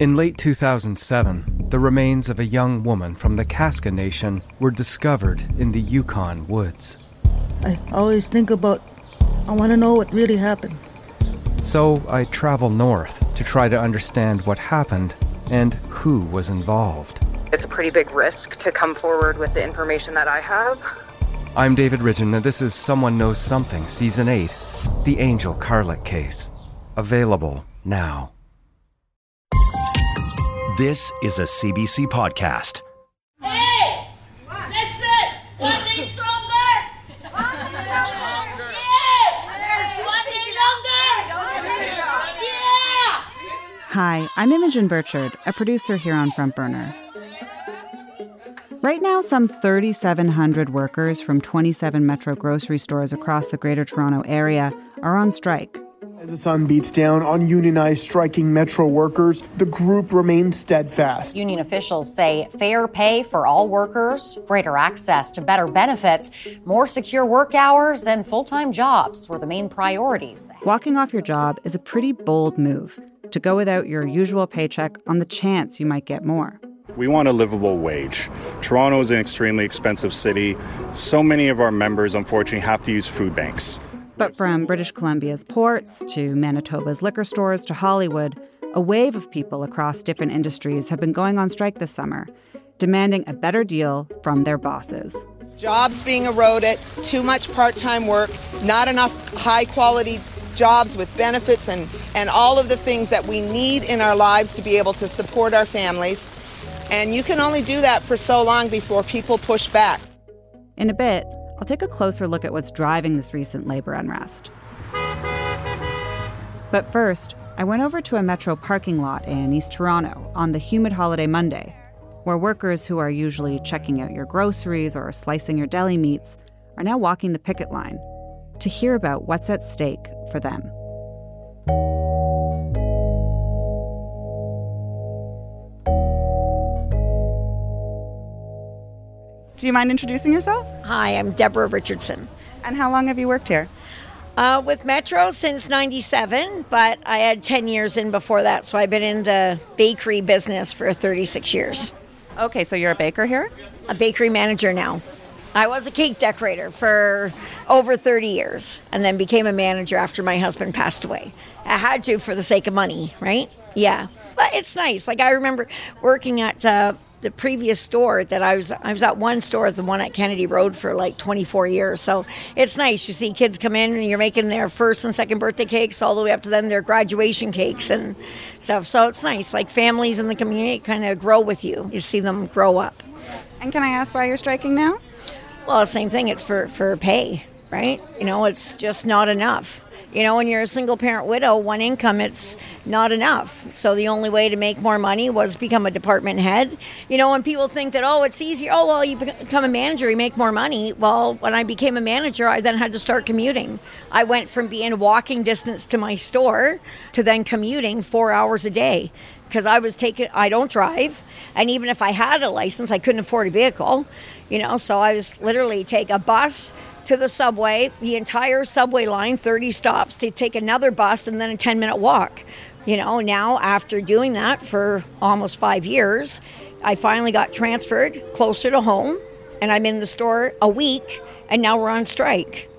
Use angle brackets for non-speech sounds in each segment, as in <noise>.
In late 2007, the remains of a young woman from the Kaska Nation were discovered in the Yukon woods. I always think about, I want to know what really happened. So I travel north to try to understand what happened and who was involved. It's a pretty big risk to come forward with the information that I have. I'm David Ridgen, and this is Someone Knows Something, Season 8 The Angel Carlick Case. Available now. This is a CBC podcast. Hey! Listen! One day stronger! Yeah! One day longer! Yeah! Hi, I'm Imogen Burchard, a producer here on Front Burner. Right now, some 3,700 workers from 27 Metro grocery stores across the Greater Toronto Area are on strike. As the sun beats down on unionized striking Metro workers, the group remains steadfast. Union officials say fair pay for all workers, greater access to better benefits, more secure work hours, and full time jobs were the main priorities. Walking off your job is a pretty bold move to go without your usual paycheck on the chance you might get more. We want a livable wage. Toronto is an extremely expensive city. So many of our members, unfortunately, have to use food banks. But from British Columbia's ports to Manitoba's liquor stores to Hollywood, a wave of people across different industries have been going on strike this summer, demanding a better deal from their bosses. Jobs being eroded, too much part time work, not enough high quality jobs with benefits and, and all of the things that we need in our lives to be able to support our families. And you can only do that for so long before people push back. In a bit, I'll take a closer look at what's driving this recent labor unrest. But first, I went over to a metro parking lot in East Toronto on the humid holiday Monday, where workers who are usually checking out your groceries or slicing your deli meats are now walking the picket line to hear about what's at stake for them. Do you mind introducing yourself? Hi, I'm Deborah Richardson. And how long have you worked here? Uh, with Metro since 97, but I had 10 years in before that, so I've been in the bakery business for 36 years. Okay, so you're a baker here? A bakery manager now. I was a cake decorator for over 30 years and then became a manager after my husband passed away. I had to for the sake of money, right? Yeah. But it's nice. Like I remember working at uh, the previous store that I was I was at one store, the one at Kennedy Road for like 24 years. So it's nice. You see kids come in and you're making their first and second birthday cakes all the way up to then their graduation cakes and stuff. So it's nice. Like families in the community kind of grow with you. You see them grow up. And can I ask why you're striking now? Well, same thing. It's for for pay, right? You know, it's just not enough. You know, when you're a single parent widow, one income, it's not enough. So the only way to make more money was become a department head. You know, when people think that, oh, it's easier, oh, well, you become a manager, you make more money. Well, when I became a manager, I then had to start commuting. I went from being walking distance to my store to then commuting four hours a day because I was taking, I don't drive. And even if I had a license, I couldn't afford a vehicle, you know, so I was literally take a bus to the subway, the entire subway line, 30 stops, to take another bus and then a 10 minute walk. You know, now after doing that for almost five years, I finally got transferred closer to home and I'm in the store a week and now we're on strike.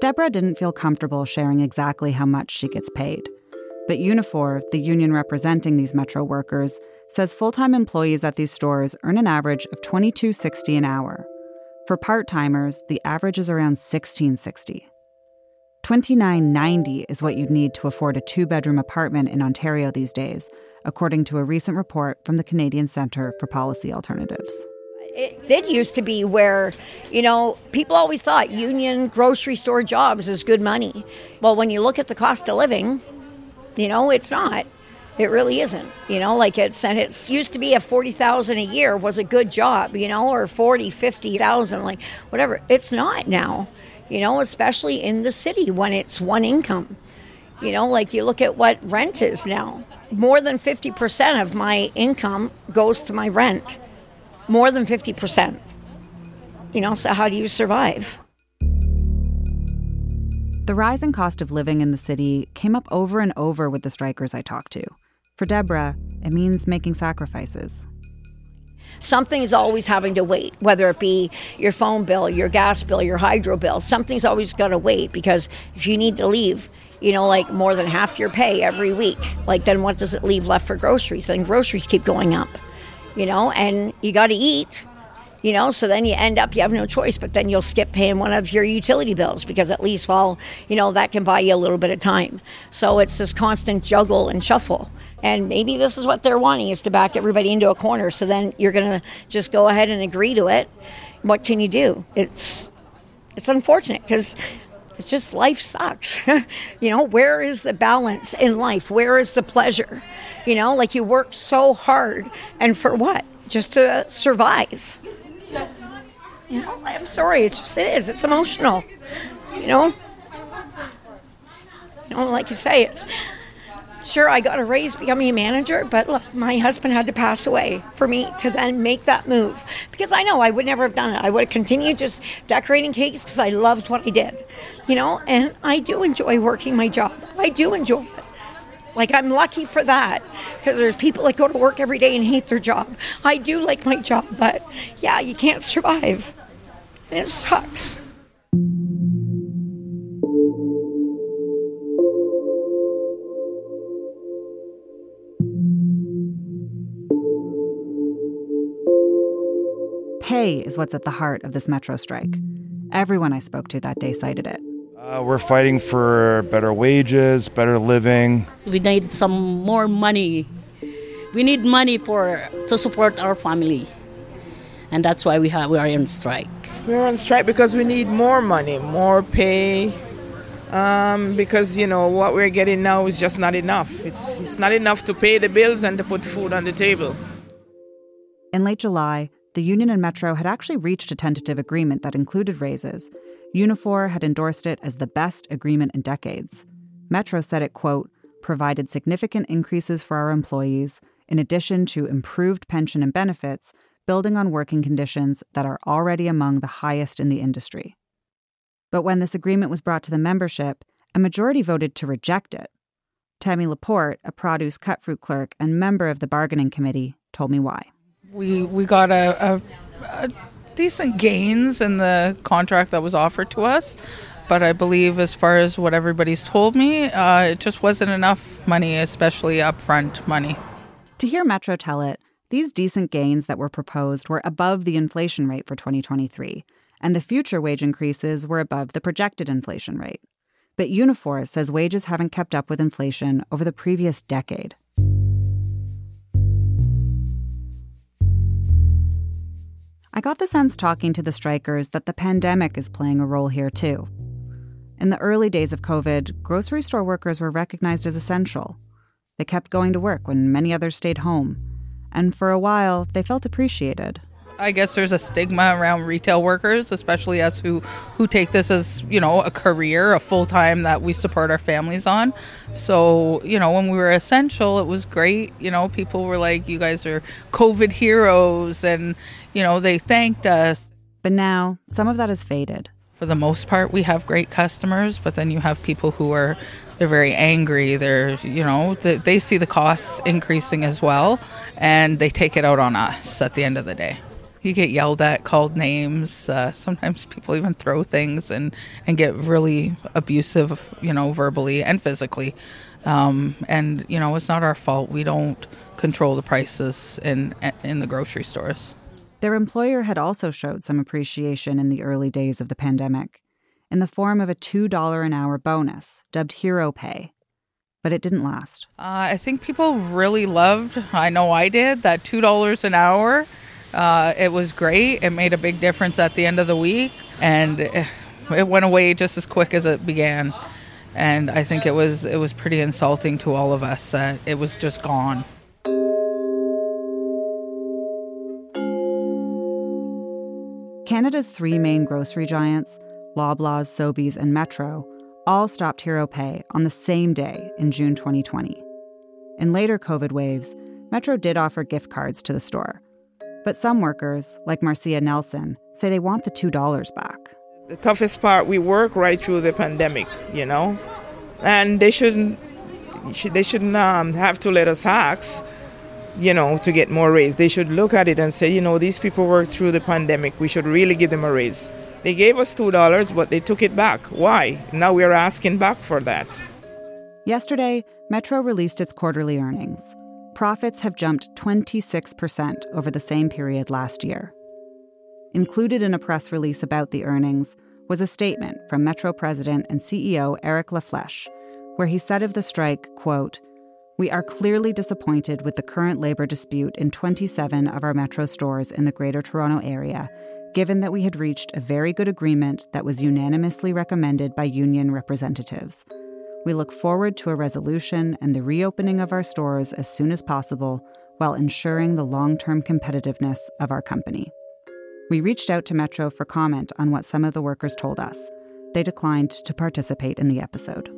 Deborah didn't feel comfortable sharing exactly how much she gets paid. But Unifor, the union representing these metro workers, says full-time employees at these stores earn an average of $22.60 an hour. For part-timers, the average is around $16.60. $29.90 is what you'd need to afford a two-bedroom apartment in Ontario these days, according to a recent report from the Canadian Centre for Policy Alternatives it did used to be where, you know, people always thought union grocery store jobs is good money. Well, when you look at the cost of living, you know, it's not. It really isn't. You know, like it's and it's used to be a 40,000 a year was a good job, you know, or 40, 50,000 like whatever. It's not now. You know, especially in the city when it's one income. You know, like you look at what rent is now. More than 50% of my income goes to my rent more than 50%. You know, so how do you survive? The rising cost of living in the city came up over and over with the strikers I talked to. For Deborah, it means making sacrifices. Something's always having to wait, whether it be your phone bill, your gas bill, your hydro bill. Something's always got to wait because if you need to leave, you know, like more than half your pay every week, like then what does it leave left for groceries? Then groceries keep going up, you know, and you got to eat you know so then you end up you have no choice but then you'll skip paying one of your utility bills because at least well you know that can buy you a little bit of time. So it's this constant juggle and shuffle. And maybe this is what they're wanting is to back everybody into a corner. So then you're going to just go ahead and agree to it. What can you do? It's it's unfortunate because it's just life sucks <laughs> you know where is the balance in life where is the pleasure you know like you work so hard and for what just to survive you know, I'm sorry. It's just it is. It's emotional. You know. You know, like you say, it's sure I got a raise becoming a manager, but look, my husband had to pass away for me to then make that move because I know I would never have done it. I would have continued just decorating cakes because I loved what I did, you know. And I do enjoy working my job. I do enjoy it. Like I'm lucky for that because there's people that go to work every day and hate their job. I do like my job, but yeah, you can't survive. And it sucks. Pay is what's at the heart of this metro strike. Everyone I spoke to that day cited it. Uh, we're fighting for better wages, better living. So we need some more money. We need money for to support our family, and that's why we have we are on strike. We're on strike because we need more money, more pay. Um, because you know what we're getting now is just not enough. It's it's not enough to pay the bills and to put food on the table. In late July, the union and Metro had actually reached a tentative agreement that included raises. Unifor had endorsed it as the best agreement in decades. Metro said it, quote, provided significant increases for our employees, in addition to improved pension and benefits, building on working conditions that are already among the highest in the industry. But when this agreement was brought to the membership, a majority voted to reject it. Tammy Laporte, a produce cut fruit clerk and member of the bargaining committee, told me why. We we got a, a, a decent gains in the contract that was offered to us, but I believe, as far as what everybody's told me, uh, it just wasn't enough money, especially upfront money. To hear Metro tell it, these decent gains that were proposed were above the inflation rate for 2023, and the future wage increases were above the projected inflation rate. But Unifor says wages haven't kept up with inflation over the previous decade. I got the sense talking to the strikers that the pandemic is playing a role here too. In the early days of COVID, grocery store workers were recognized as essential. They kept going to work when many others stayed home, and for a while, they felt appreciated. I guess there's a stigma around retail workers, especially us who who take this as you know a career, a full time that we support our families on. So you know, when we were essential, it was great. You know, people were like, "You guys are COVID heroes," and you know, they thanked us. But now, some of that has faded. For the most part, we have great customers, but then you have people who are they're very angry. They're you know they, they see the costs increasing as well, and they take it out on us at the end of the day you get yelled at, called names. Uh, sometimes people even throw things and, and get really abusive, you know, verbally and physically. Um, and you know, it's not our fault. We don't control the prices in in the grocery stores. Their employer had also showed some appreciation in the early days of the pandemic, in the form of a two dollar an hour bonus dubbed Hero Pay. But it didn't last. Uh, I think people really loved. I know I did that two dollars an hour uh, it was great. It made a big difference at the end of the week, and it went away just as quick as it began. And I think it was it was pretty insulting to all of us that it was just gone. Canada's three main grocery giants, Loblaws, Sobeys, and Metro, all stopped Hero Pay on the same day in June 2020. In later COVID waves, Metro did offer gift cards to the store, But some workers, like Marcia Nelson, say they want the $2 back. The toughest part, we work right through the pandemic, you know, and they shouldn't they shouldn't um, have to let us ask, you know, to get more raise. They should look at it and say, you know, these people worked through the pandemic. We should really give them a raise. They gave us two dollars, but they took it back. Why? Now we're asking back for that. Yesterday, Metro released its quarterly earnings. Profits have jumped 26% over the same period last year. Included in a press release about the earnings was a statement from Metro president and CEO Eric LaFlèche, where he said of the strike, quote, "We are clearly disappointed with the current labor dispute in 27 of our Metro stores in the Greater Toronto area, given that we had reached a very good agreement that was unanimously recommended by union representatives." We look forward to a resolution and the reopening of our stores as soon as possible while ensuring the long term competitiveness of our company. We reached out to Metro for comment on what some of the workers told us. They declined to participate in the episode.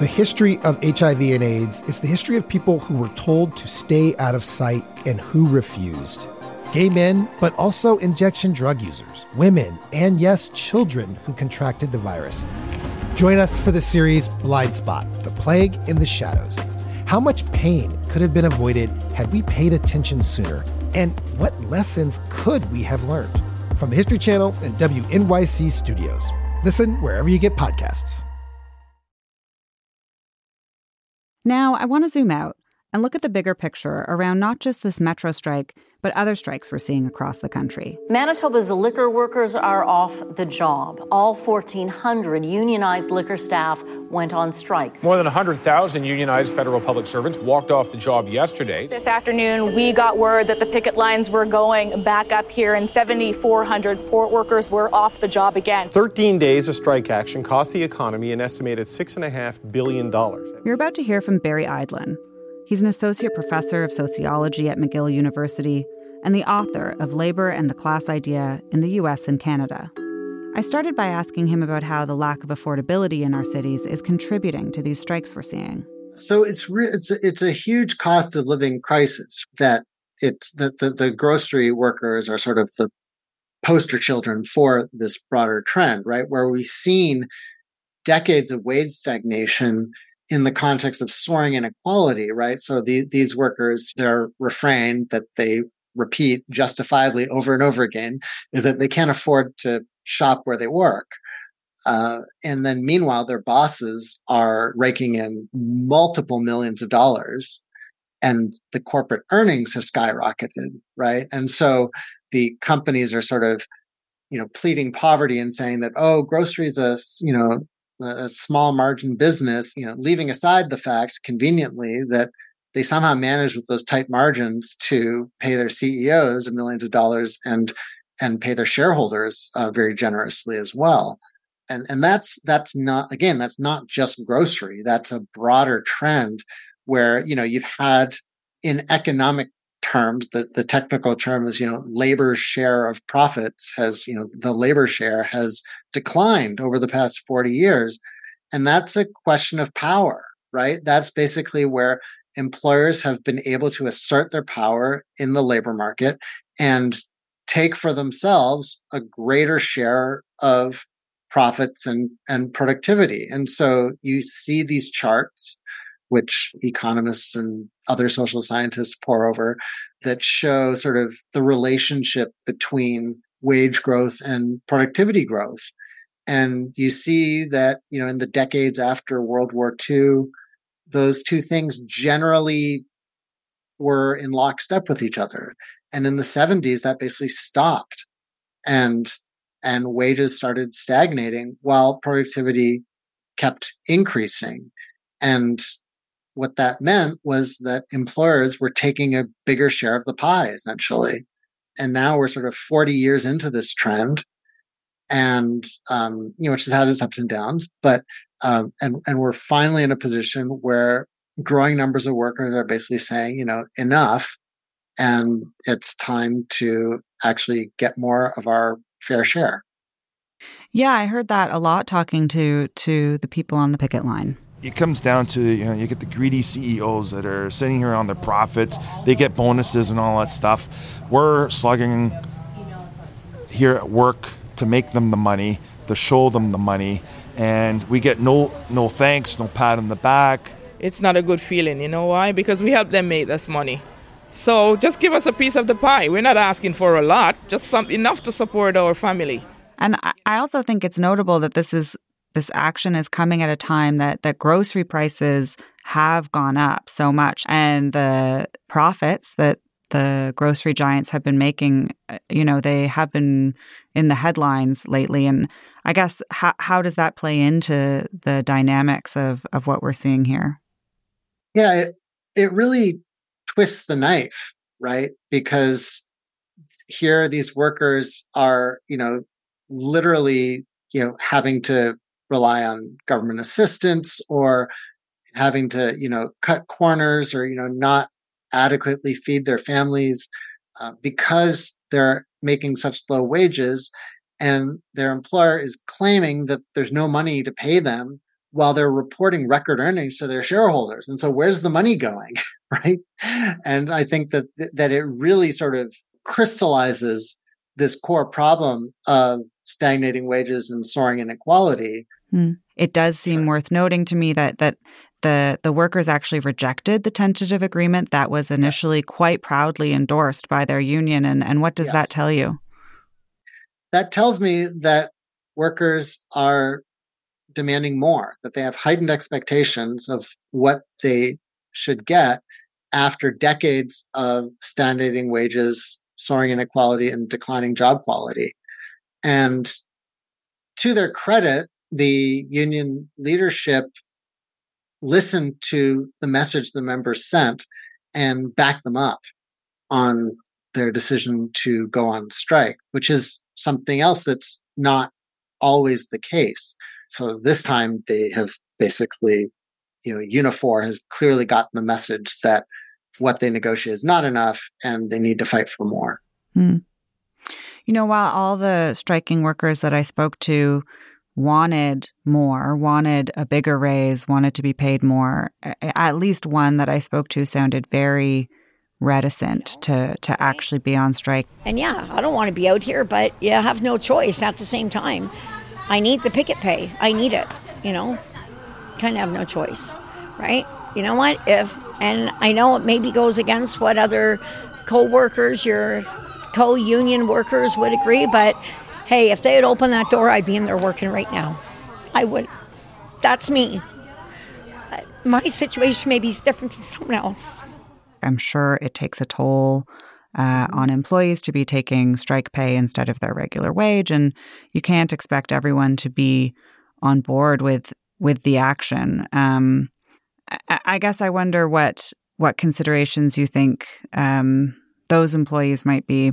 The history of HIV and AIDS is the history of people who were told to stay out of sight and who refused. Gay men, but also injection drug users, women, and yes, children who contracted the virus. Join us for the series Blind Spot The Plague in the Shadows. How much pain could have been avoided had we paid attention sooner? And what lessons could we have learned? From the History Channel and WNYC Studios. Listen wherever you get podcasts. Now, I want to zoom out and look at the bigger picture around not just this metro strike, but other strikes we're seeing across the country. Manitoba's liquor workers are off the job. All 1,400 unionized liquor staff went on strike. More than 100,000 unionized federal public servants walked off the job yesterday. This afternoon, we got word that the picket lines were going back up here, and 7,400 port workers were off the job again. 13 days of strike action cost the economy an estimated $6.5 billion. You're about to hear from Barry Eidlin. He's an associate professor of sociology at McGill University and the author of Labor and the Class Idea in the US and Canada. I started by asking him about how the lack of affordability in our cities is contributing to these strikes we're seeing. So it's re- it's a, it's a huge cost of living crisis that it's that the, the grocery workers are sort of the poster children for this broader trend, right? Where we've seen decades of wage stagnation in the context of soaring inequality, right? So the, these workers, their refrain that they repeat justifiably over and over again is that they can't afford to shop where they work. Uh, and then meanwhile, their bosses are raking in multiple millions of dollars and the corporate earnings have skyrocketed, right? And so the companies are sort of, you know, pleading poverty and saying that, oh, groceries a, you know, a small margin business, you know, leaving aside the fact conveniently that they somehow manage with those tight margins to pay their CEOs millions of dollars and and pay their shareholders uh, very generously as well. And and that's that's not again that's not just grocery. That's a broader trend where you know you've had in economic terms the, the technical term is you know labor share of profits has you know the labor share has declined over the past 40 years. And that's a question of power right? That's basically where employers have been able to assert their power in the labor market and take for themselves a greater share of profits and and productivity. And so you see these charts which economists and other social scientists pore over that show sort of the relationship between wage growth and productivity growth. And you see that, you know, in the decades after World War II, those two things generally were in lockstep with each other. And in the 70s, that basically stopped. And and wages started stagnating while productivity kept increasing. And what that meant was that employers were taking a bigger share of the pie, essentially. And now we're sort of 40 years into this trend, and um, you know, which has had its ups and downs, but um, and and we're finally in a position where growing numbers of workers are basically saying, you know, enough, and it's time to actually get more of our fair share. Yeah, I heard that a lot talking to to the people on the picket line. It comes down to you know you get the greedy CEOs that are sitting here on their profits. They get bonuses and all that stuff. We're slugging here at work to make them the money, to show them the money, and we get no no thanks, no pat on the back. It's not a good feeling, you know why? Because we help them make this money. So just give us a piece of the pie. We're not asking for a lot, just some enough to support our family. And I also think it's notable that this is this action is coming at a time that that grocery prices have gone up so much. And the profits that the grocery giants have been making uh, you know they have been in the headlines lately. And i guess how how does that play into the dynamics of of what we're seeing here? Yeah it, it really twists the knife right? Because here these workers are you know literally you know having to rely on government assistance or having to you know cut corners or you know not adequately feed their families uh, because they're making such low wages and their employer is claiming that there's no money to pay them while they're reporting record earnings to their shareholders. And so where's the money going <laughs> right? And i think that that it really sort of crystallizes this core problem of stagnating wages and soaring inequality mm. it does seem worth noting to me that that the the workers actually rejected the tentative agreement that was initially yes. quite proudly endorsed by their union and and what does yes. that tell you that tells me that workers are demanding more that they have heightened expectations of what they should get after decades of stagnating wages soaring inequality and declining job quality and to their credit the union leadership listened to the message the members sent and backed them up on their decision to go on strike, which is something else that's not always the case. So this time they have basically, you know, Unifor has clearly gotten the message that what they negotiate is not enough and they need to fight for more. Hmm. You know, while all the striking workers that I spoke to wanted more, wanted a bigger raise, wanted to be paid more. At least one that I spoke to sounded very reticent to to actually be on strike. And yeah, I don't want to be out here, but you have no choice at the same time. I need the picket pay. I need it, you know. Kind of have no choice, right? You know what? If and I know it maybe goes against what other co-workers, your co-union workers would agree, but hey, if they had opened that door, I'd be in there working right now. I would. That's me. My situation maybe is different than someone else. I'm sure it takes a toll uh, on employees to be taking strike pay instead of their regular wage, and you can't expect everyone to be on board with with the action. Um, I, I, guess I wonder what what considerations you think um, those employees might be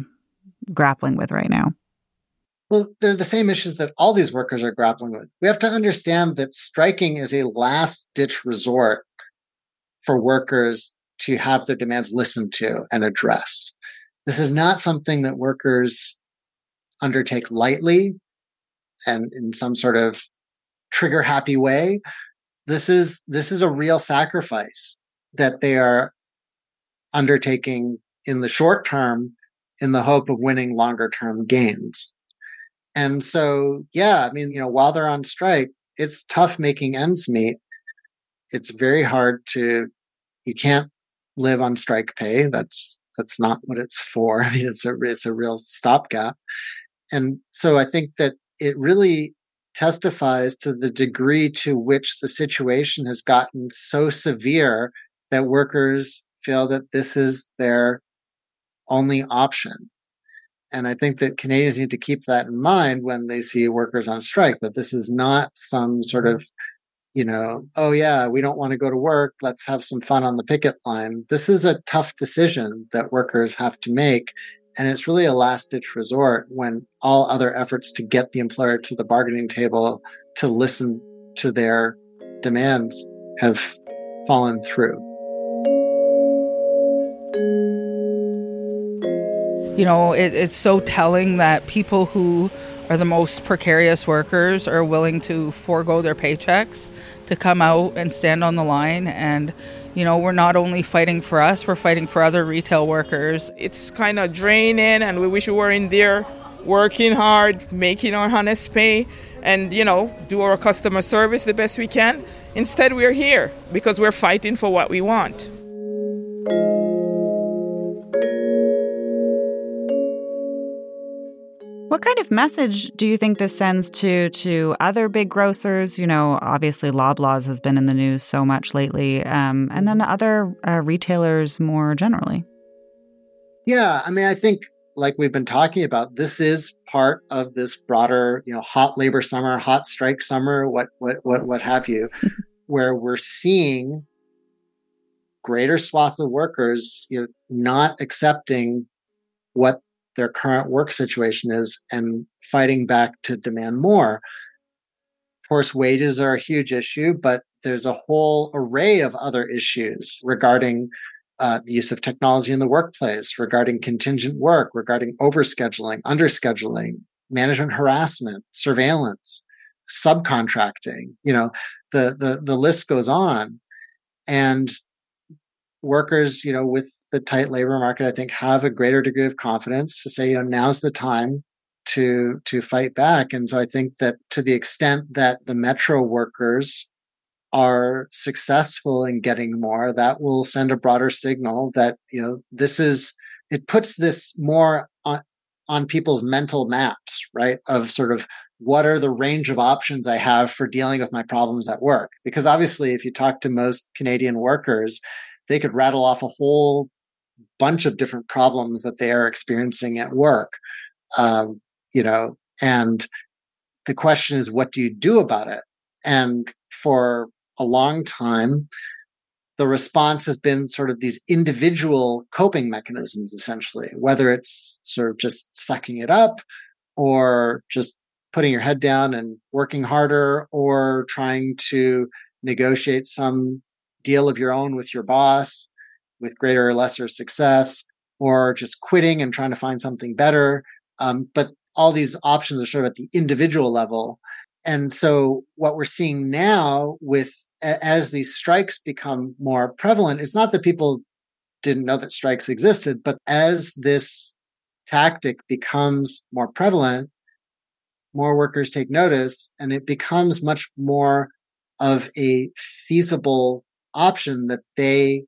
grappling with right now. Well, they're the same issues that all these workers are grappling with. We have to understand that striking is a last ditch resort for workers to have their demands listened to and addressed. This is not something that workers undertake lightly and in some sort of trigger happy way. This is, this is a real sacrifice that they are undertaking in the short term in the hope of winning longer term gains. And so, yeah, I mean, you know, while they're on strike, it's tough making ends meet. It's very hard to, you can't live on strike pay. That's, that's not what it's for. <laughs> I mean, it's a, it's a real stopgap. And so I think that it really testifies to the degree to which the situation has gotten so severe that workers feel that this is their only option. And I think that Canadians need to keep that in mind when they see workers on strike, that this is not some sort of, you know, oh yeah, we don't want to go to work. Let's have some fun on the picket line. This is a tough decision that workers have to make. And it's really a last ditch resort when all other efforts to get the employer to the bargaining table to listen to their demands have fallen through. You know, it, it's so telling that people who are the most precarious workers are willing to forego their paychecks to come out and stand on the line. And you know we're not only fighting for us we're fighting for other retail workers. It's kind of draining and we wish we were in there working hard making our honest pay and you know do our customer service the best we can. Instead we're here because we're fighting for what we want What kind of message do you think this sends to to other big grocers? You know, obviously Loblaws has been in the news so much lately, um, and then other uh, retailers more generally. Yeah, I mean, I think like we've been talking about, this is part of this broader, you know, hot labor summer, hot strike summer, what what what what have you, <laughs> where we're seeing greater swath of workers, you know, not accepting what their current work situation is and fighting back to demand more. Of course, wages are a huge issue, but there's a whole array of other issues regarding uh, the use of technology in the workplace, regarding contingent work, regarding overscheduling, underscheduling, management harassment, surveillance, subcontracting. You know, the the the list goes on, and workers, you know, with the tight labor market, I think have a greater degree of confidence to say, you know, now's the time to to fight back. And so I think that to the extent that the metro workers are successful in getting more, that will send a broader signal that, you know, this is it puts this more on on people's mental maps, right? Of sort of what are the range of options I have for dealing with my problems at work? Because obviously, if you talk to most Canadian workers, they could rattle off a whole bunch of different problems that they are experiencing at work. Um, you know, and the question is, what do you do about it? And for a long time, the response has been sort of these individual coping mechanisms, essentially, whether it's sort of just sucking it up or just putting your head down and working harder or trying to negotiate some deal of your own with your boss with greater or lesser success, or just quitting and trying to find something better. Um, but all these options are sort of at the individual level. And so what we're seeing now with as these strikes become more prevalent, it's not that people didn't know that strikes existed, but as this tactic becomes more prevalent, more workers take notice and it becomes much more of a feasible option that they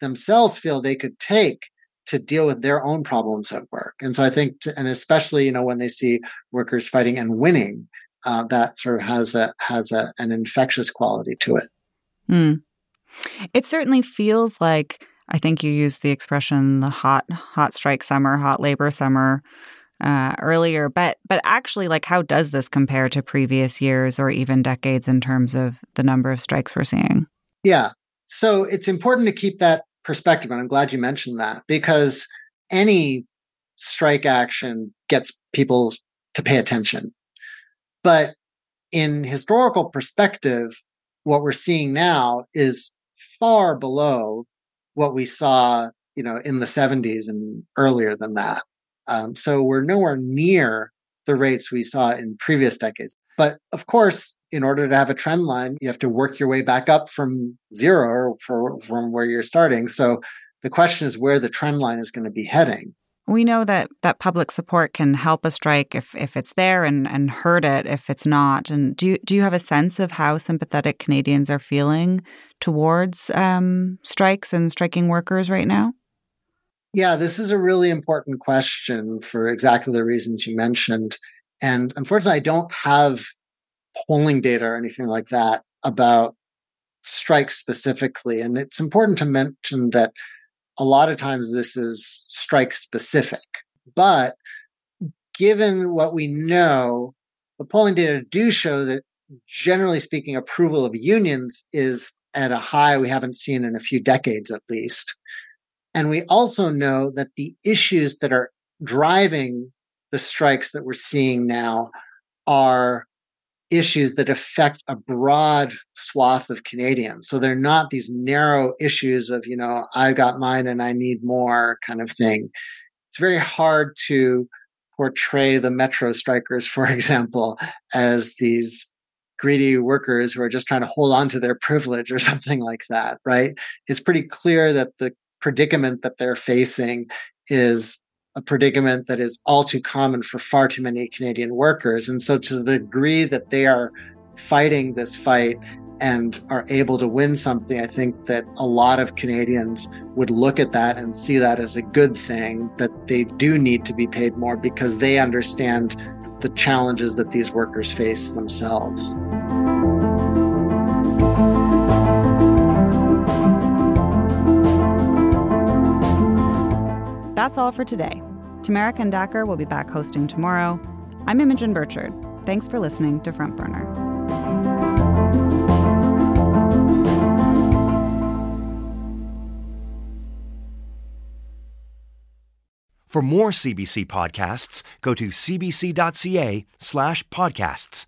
themselves feel they could take to deal with their own problems at work. And so I think, to, and especially, you know, when they see workers fighting and winning, uh, that sort of has a, has a, an infectious quality to it. Mm. It certainly feels like, I think you used the expression, the hot, hot strike summer, hot labor summer. Uh, earlier, but but actually, like, how does this compare to previous years or even decades in terms of the number of strikes we're seeing? Yeah, so it's important to keep that perspective. And I'm glad you mentioned that because any strike action gets people to pay attention. But in historical perspective, what we're seeing now is far below what we saw, you know, in the 70s and earlier than that. Um, so we're nowhere near the rates we saw in previous decades. But of course, in order to have a trend line, you have to work your way back up from zero or for, from where you're starting. So the question is where the trend line is going to be heading. We know that that public support can help a strike if, if it's there and, and hurt it if it's not. And do you, do you have a sense of how sympathetic Canadians are feeling towards um, strikes and striking workers right now? Yeah, this is a really important question for exactly the reasons you mentioned. And unfortunately, I don't have polling data or anything like that about strikes specifically. And it's important to mention that a lot of times this is strike specific. But given what we know, the polling data do show that generally speaking, approval of unions is at a high we haven't seen in a few decades at least. And we also know that the issues that are driving the strikes that we're seeing now are issues that affect a broad swath of Canadians. So they're not these narrow issues of, you know, I've got mine and I need more kind of thing. It's very hard to portray the metro strikers, for <laughs> example, as these greedy workers who are just trying to hold on to their privilege or <laughs> something like that, right? It's pretty clear that the predicament that they're facing is a predicament that is all too common for far too many Canadian workers. And so, to the degree that they are fighting this fight and are able to win something, I think that a lot of Canadians would look at that and see that as a good thing, that they do need to be paid more because they understand the challenges that these workers face themselves. That's all for today. Tamara Khandaker will be back hosting tomorrow. I'm Imogen Burchard. Thanks for listening to Front Burner. For more CBC podcasts, go to cbc.ca slash podcasts.